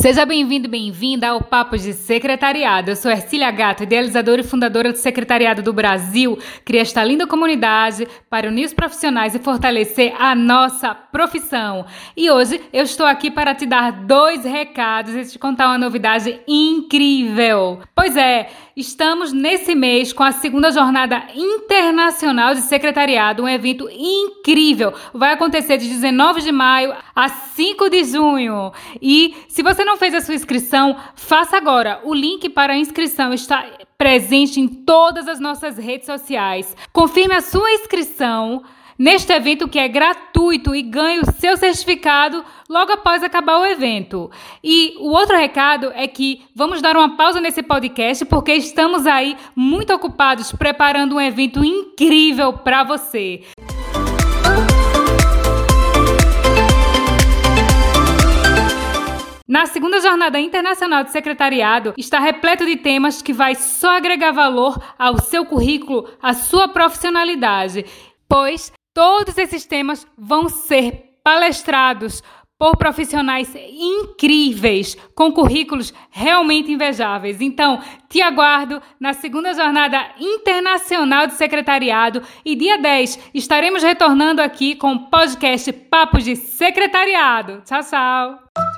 Seja bem-vindo bem-vinda ao Papo de Secretariado. Eu sou Ercília Gato, idealizadora e fundadora do Secretariado do Brasil. Cria esta linda comunidade para unir os profissionais e fortalecer a nossa profissão. E hoje eu estou aqui para te dar dois recados e te contar uma novidade incrível. Pois é, estamos nesse mês com a segunda jornada internacional de secretariado, um evento incrível. Vai acontecer de 19 de maio a 5 de junho. E se você não fez a sua inscrição, faça agora. O link para a inscrição está presente em todas as nossas redes sociais. Confirme a sua inscrição neste evento que é gratuito e ganhe o seu certificado logo após acabar o evento. E o outro recado é que vamos dar uma pausa nesse podcast porque estamos aí muito ocupados preparando um evento incrível para você. Na segunda jornada internacional de secretariado, está repleto de temas que vai só agregar valor ao seu currículo, à sua profissionalidade, pois todos esses temas vão ser palestrados por profissionais incríveis, com currículos realmente invejáveis. Então, te aguardo na segunda jornada internacional de secretariado e dia 10 estaremos retornando aqui com o podcast Papos de Secretariado. Tchau, tchau.